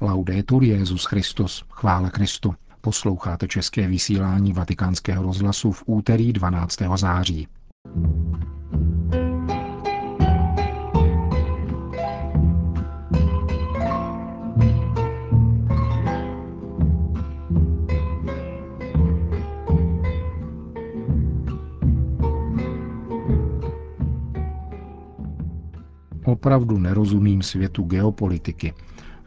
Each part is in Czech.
Laudetur Jezus Christus, chvála Kristu. Posloucháte české vysílání Vatikánského rozhlasu v úterý 12. září. Opravdu nerozumím světu geopolitiky,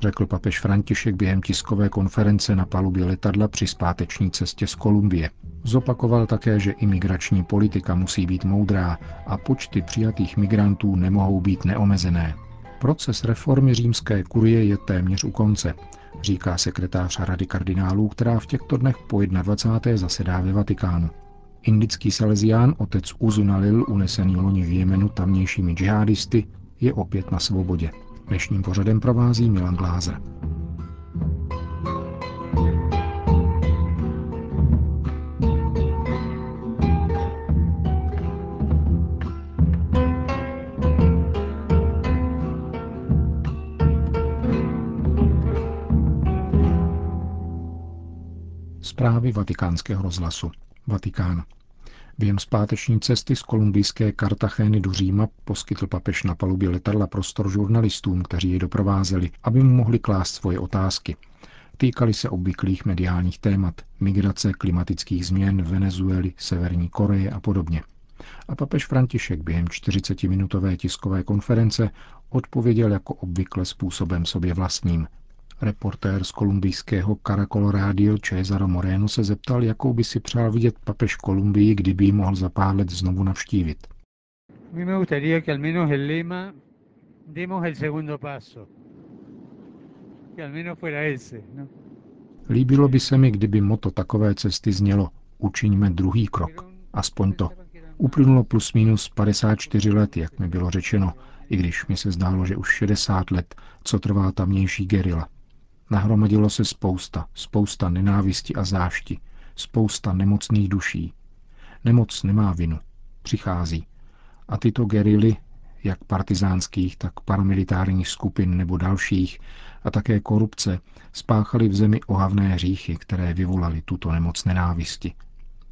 řekl papež František během tiskové konference na palubě letadla při zpáteční cestě z Kolumbie. Zopakoval také, že imigrační politika musí být moudrá a počty přijatých migrantů nemohou být neomezené. Proces reformy římské kurie je téměř u konce, říká sekretář Rady kardinálů, která v těchto dnech po 21. zasedá ve Vatikánu. Indický salezián otec Uzunalil, unesený loni v Jemenu tamnějšími džihadisty, je opět na svobodě. Dnešním pořadem provází Milan Glázer. Zprávy vatikánského rozhlasu. Vatikán. Během zpáteční cesty z kolumbijské Kartachény do Říma poskytl papež na palubě letadla prostor žurnalistům, kteří je doprovázeli, aby mu mohli klást svoje otázky. Týkali se obvyklých mediálních témat, migrace, klimatických změn, Venezuely, Severní Koreje a podobně. A papež František během 40-minutové tiskové konference odpověděl jako obvykle způsobem sobě vlastním, Reportér z kolumbijského Caracol Radio Cesaro Moreno se zeptal, jakou by si přál vidět papež Kolumbii, kdyby ji mohl za pár let znovu navštívit. Líbilo by se mi, kdyby moto takové cesty znělo Učiňme druhý krok. Aspoň to. Uplynulo plus minus 54 let, jak mi bylo řečeno, i když mi se zdálo, že už 60 let, co trvá tamnější gerila. Nahromadilo se spousta, spousta nenávisti a zášti, spousta nemocných duší. Nemoc nemá vinu. Přichází. A tyto gerily, jak partizánských, tak paramilitárních skupin nebo dalších, a také korupce, spáchaly v zemi ohavné hříchy, které vyvolaly tuto nemoc nenávisti.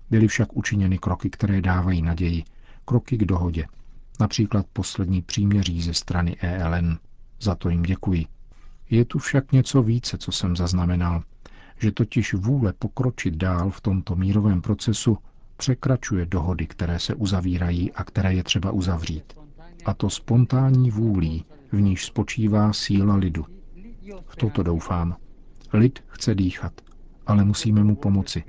Byly však učiněny kroky, které dávají naději, kroky k dohodě, například poslední příměří ze strany ELN. Za to jim děkuji. Je tu však něco více, co jsem zaznamenal, že totiž vůle pokročit dál v tomto mírovém procesu překračuje dohody, které se uzavírají a které je třeba uzavřít. A to spontánní vůlí, v níž spočívá síla lidu. V toto doufám. Lid chce dýchat, ale musíme mu pomoci.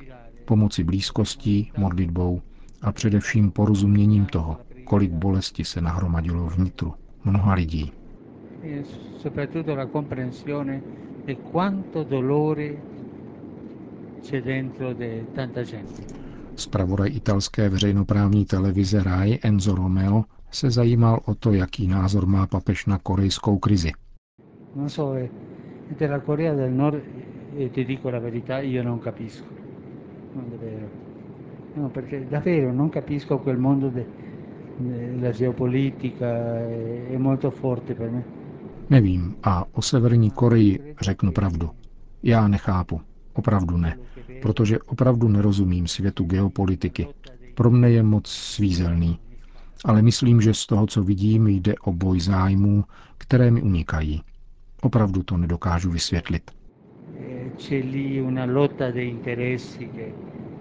Pomoci blízkostí, modlitbou a především porozuměním toho, kolik bolesti se nahromadilo vnitru mnoha lidí e soprattutto la comprensione di quanto dolore c'è dentro de tanta gente. Spravodaj italské veřejnoprávní televize RAI Enzo Romeo se zajímal o to, jaký názor má papež na korejskou krizi. Non so, della Corea del Nord, e ti dico la verità, io non capisco. Non davvero. No, perché davvero non capisco quel mondo della geopolitica, è molto forte per me. Nevím a o Severní Koreji řeknu pravdu. Já nechápu. Opravdu ne. Protože opravdu nerozumím světu geopolitiky. Pro mne je moc svízelný. Ale myslím, že z toho, co vidím, jde o boj zájmů, které mi unikají. Opravdu to nedokážu vysvětlit. C'è una lotta di interessi che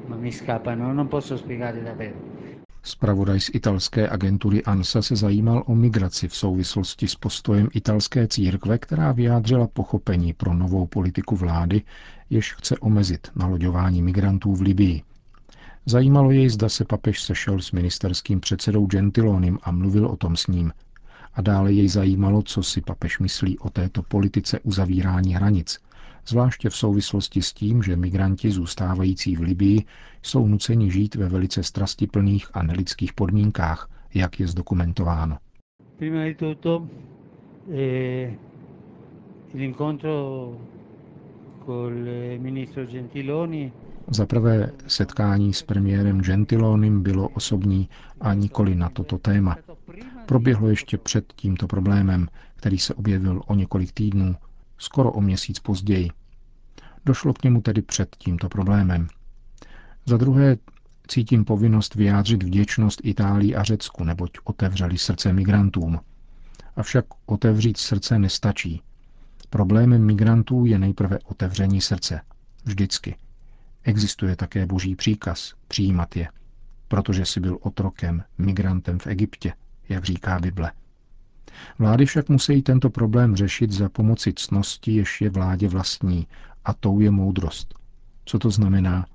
mi scappano, non posso spiegare davvero. Spravodaj z italské agentury ANSA se zajímal o migraci v souvislosti s postojem italské církve, která vyjádřila pochopení pro novou politiku vlády, jež chce omezit naloďování migrantů v Libii. Zajímalo jej, zda se papež sešel s ministerským předsedou Gentilonim a mluvil o tom s ním. A dále jej zajímalo, co si papež myslí o této politice uzavírání hranic, zvláště v souvislosti s tím, že migranti zůstávající v Libii jsou nuceni žít ve velice strastiplných a nelidských podmínkách, jak je zdokumentováno. Eh, Za prvé setkání s premiérem Gentilonim bylo osobní a nikoli na toto téma. Proběhlo ještě před tímto problémem, který se objevil o několik týdnů skoro o měsíc později. Došlo k němu tedy před tímto problémem. Za druhé cítím povinnost vyjádřit vděčnost Itálii a Řecku, neboť otevřeli srdce migrantům. Avšak otevřít srdce nestačí. Problémem migrantů je nejprve otevření srdce. Vždycky. Existuje také boží příkaz přijímat je, protože si byl otrokem, migrantem v Egyptě, jak říká Bible. Vlády však musí tento problém řešit za pomoci cnosti, jež je vládě vlastní, a tou je moudrost. Co to znamená?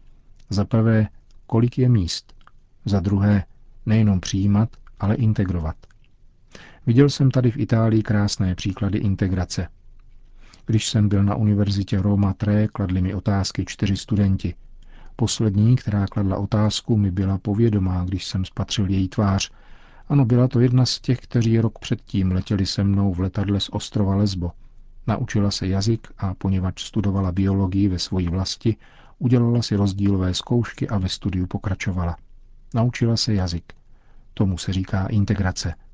Za prvé, kolik je míst. Za druhé, nejenom přijímat, ale integrovat. Viděl jsem tady v Itálii krásné příklady integrace. Když jsem byl na univerzitě Roma Tre, kladli mi otázky čtyři studenti. Poslední, která kladla otázku, mi byla povědomá, když jsem spatřil její tvář. Ano, byla to jedna z těch, kteří rok předtím letěli se mnou v letadle z ostrova Lesbo. Naučila se jazyk a poněvadž studovala biologii ve svojí vlasti, udělala si rozdílové zkoušky a ve studiu pokračovala. Naučila se jazyk. Tomu se říká integrace –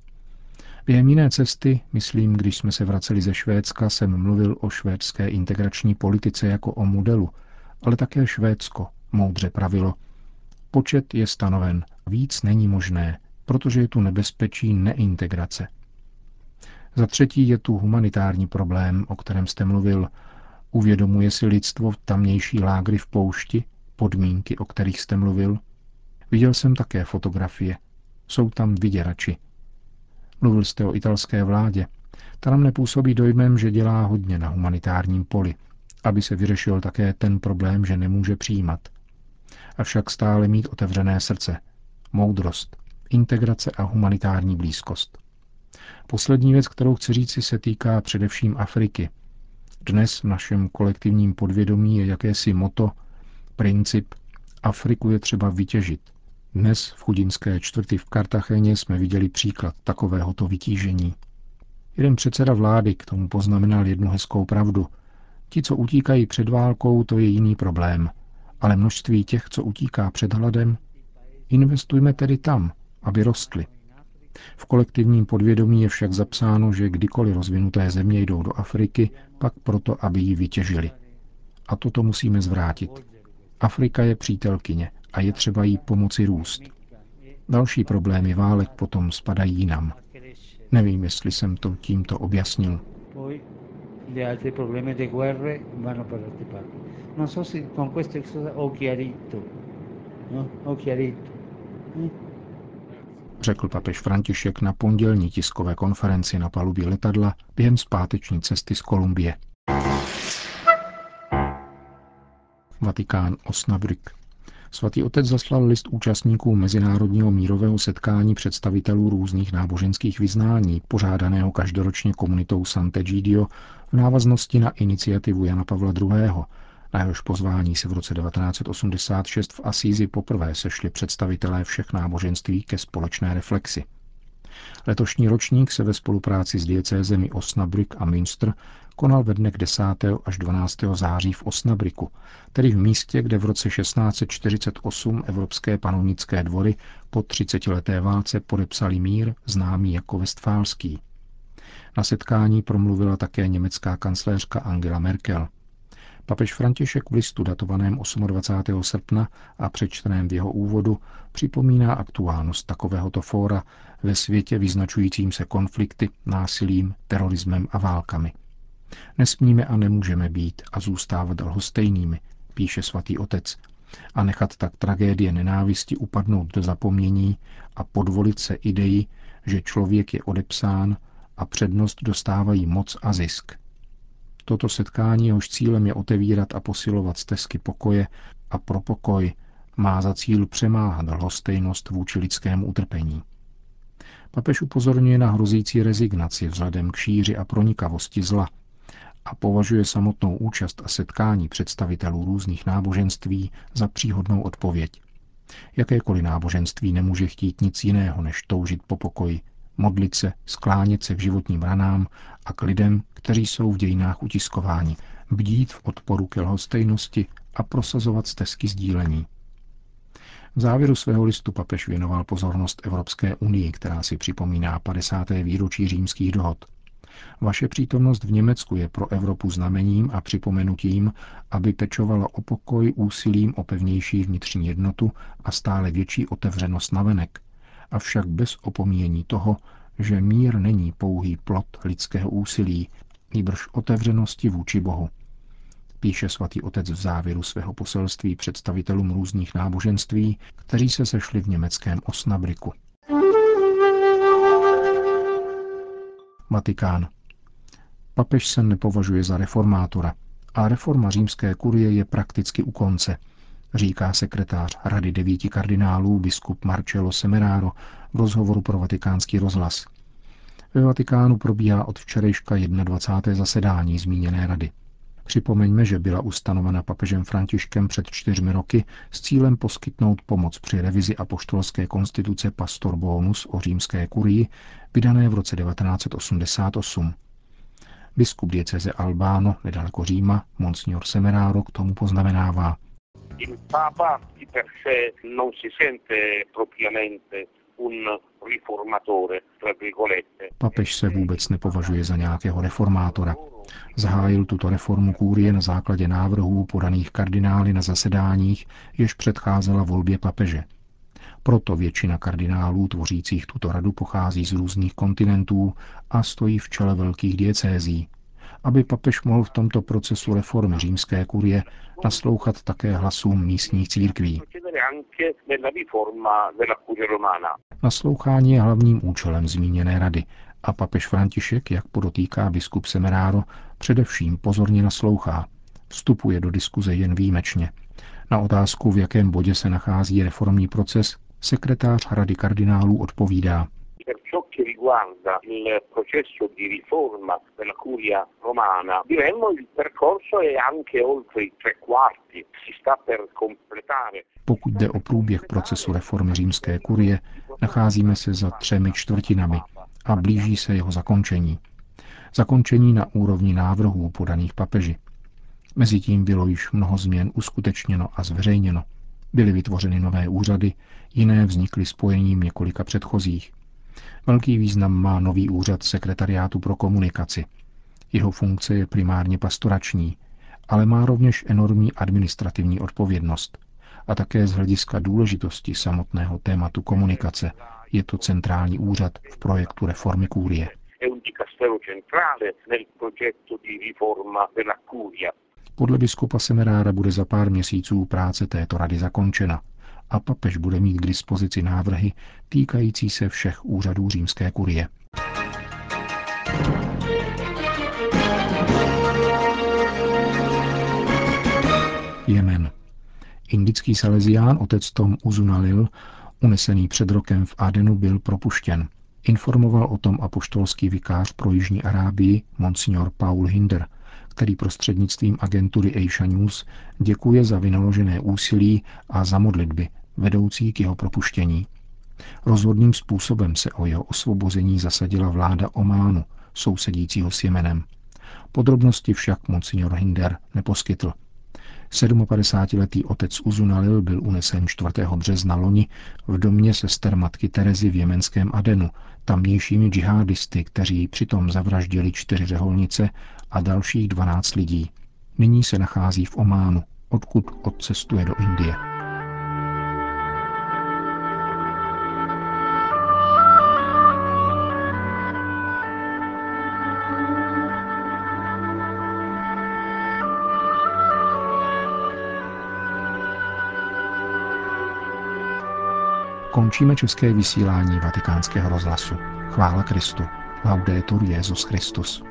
Během jiné cesty, myslím, když jsme se vraceli ze Švédska, jsem mluvil o švédské integrační politice jako o modelu, ale také Švédsko moudře pravilo. Počet je stanoven, víc není možné, protože je tu nebezpečí neintegrace. Za třetí je tu humanitární problém, o kterém jste mluvil. Uvědomuje si lidstvo v tamnější lágry v poušti, podmínky, o kterých jste mluvil? Viděl jsem také fotografie. Jsou tam vyděrači. Mluvil jste o italské vládě. Ta nám nepůsobí dojmem, že dělá hodně na humanitárním poli, aby se vyřešil také ten problém, že nemůže přijímat. Avšak stále mít otevřené srdce, moudrost, integrace a humanitární blízkost. Poslední věc, kterou chci říci, se týká především Afriky. Dnes v našem kolektivním podvědomí je jakési moto, princip Afriku je třeba vytěžit, dnes v chudinské čtvrti v Kartachéně jsme viděli příklad takovéhoto vytížení. Jeden předseda vlády k tomu poznamenal jednu hezkou pravdu. Ti, co utíkají před válkou, to je jiný problém. Ale množství těch, co utíká před hladem, investujme tedy tam, aby rostly. V kolektivním podvědomí je však zapsáno, že kdykoliv rozvinuté země jdou do Afriky, pak proto, aby ji vytěžili. A toto musíme zvrátit. Afrika je přítelkyně a je třeba jí pomoci růst. Další problémy válek potom spadají jinam. Nevím, jestli jsem to tímto objasnil. No? Řekl papež František na pondělní tiskové konferenci na palubě letadla během zpáteční cesty z Kolumbie. Vatikán Osnabrück. Svatý otec zaslal list účastníků Mezinárodního mírového setkání představitelů různých náboženských vyznání, pořádaného každoročně komunitou Sant'Egidio v návaznosti na iniciativu Jana Pavla II., na jehož pozvání se v roce 1986 v Asízi poprvé sešli představitelé všech náboženství ke společné reflexi. Letošní ročník se ve spolupráci s diecézemi Osnabrück a Münster konal ve dnech 10. až 12. září v Osnabriku, tedy v místě, kde v roce 1648 evropské panovnické dvory po 30-leté válce podepsali mír známý jako Westfálský. Na setkání promluvila také německá kancléřka Angela Merkel. Papež František v listu datovaném 28. srpna a přečteném v jeho úvodu připomíná aktuálnost takovéhoto fóra ve světě vyznačujícím se konflikty, násilím, terorismem a válkami. Nesmíme a nemůžeme být a zůstávat lhostejnými, píše svatý otec, a nechat tak tragédie nenávisti upadnout do zapomnění a podvolit se ideji, že člověk je odepsán a přednost dostávají moc a zisk. Toto setkání, jehož cílem je otevírat a posilovat stezky pokoje a pro pokoj, má za cíl přemáhat lhostejnost vůči lidskému utrpení. Papež upozorňuje na hrozící rezignaci vzhledem k šíři a pronikavosti zla, a považuje samotnou účast a setkání představitelů různých náboženství za příhodnou odpověď. Jakékoliv náboženství nemůže chtít nic jiného, než toužit po pokoji, modlit se, sklánět se k životním ranám a k lidem, kteří jsou v dějinách utiskováni, bdít v odporu ke lhostejnosti a prosazovat stezky sdílení. V závěru svého listu papež věnoval pozornost Evropské unii, která si připomíná 50. výročí římských dohod – Vaše přítomnost v Německu je pro Evropu znamením a připomenutím, aby pečovala o pokoj úsilím o pevnější vnitřní jednotu a stále větší otevřenost navenek, avšak bez opomíjení toho, že mír není pouhý plot lidského úsilí, nýbrž otevřenosti vůči Bohu. Píše svatý otec v závěru svého poselství představitelům různých náboženství, kteří se sešli v německém Osnabriku. Vatikán. Papež se nepovažuje za reformátora a reforma římské kurie je prakticky u konce, říká sekretář Rady devíti kardinálů biskup Marcello Semeraro v rozhovoru pro vatikánský rozhlas. Ve Vatikánu probíhá od včerejška 21. zasedání zmíněné rady. Připomeňme, že byla ustanovena papežem Františkem před čtyřmi roky s cílem poskytnout pomoc při revizi apoštolské konstituce Pastor Bonus o římské kurii, vydané v roce 1988. Biskup dieceze Albáno, nedaleko Říma, Monsignor Semeraro k tomu poznamenává. Il Papa di per sé non si sente propriamente Papež se vůbec nepovažuje za nějakého reformátora. Zahájil tuto reformu kůrie na základě návrhů podaných kardinály na zasedáních, jež předcházela volbě papeže. Proto většina kardinálů tvořících tuto radu pochází z různých kontinentů a stojí v čele velkých diecézí, aby papež mohl v tomto procesu reformy římské kurie naslouchat také hlasům místních církví. Naslouchání je hlavním účelem zmíněné rady a papež František, jak podotýká biskup Semeráro, především pozorně naslouchá. Vstupuje do diskuze jen výjimečně. Na otázku, v jakém bodě se nachází reformní proces, sekretář Rady kardinálů odpovídá riguarda il processo di riforma della curia romana, diremmo il percorso è anche oltre i tre quarti, si sta per completare. Pokud jde o průběh procesu reformy římské kurie, nacházíme se za třemi čtvrtinami a blíží se jeho zakončení. Zakončení na úrovni návrhů podaných papeži. Mezitím bylo již mnoho změn uskutečněno a zveřejněno. Byly vytvořeny nové úřady, jiné vznikly spojením několika předchozích. Velký význam má nový úřad sekretariátu pro komunikaci. Jeho funkce je primárně pastorační, ale má rovněž enormní administrativní odpovědnost. A také z hlediska důležitosti samotného tématu komunikace je to centrální úřad v projektu reformy kůrie. Podle biskupa Semerára bude za pár měsíců práce této rady zakončena a papež bude mít k dispozici návrhy týkající se všech úřadů římské kurie. Jemen. Indický salezián otec Tom Uzunalil, unesený před rokem v Adenu, byl propuštěn. Informoval o tom apoštolský vikář pro Jižní Arábii, monsignor Paul Hinder, který prostřednictvím agentury Asia News děkuje za vynaložené úsilí a za modlitby, vedoucí k jeho propuštění. Rozhodným způsobem se o jeho osvobození zasadila vláda Ománu, sousedícího s Jemenem. Podrobnosti však monsignor Hinder neposkytl. 57-letý otec Uzunalil byl unesen 4. března loni v domě sester matky Terezy v jemenském Adenu, tamnějšími džihadisty, kteří přitom zavraždili čtyři řeholnice a dalších 12 lidí. Nyní se nachází v Ománu, odkud odcestuje do Indie. Končíme české vysílání vatikánského rozhlasu. Chvála Kristu. Laudetur Jezus Christus.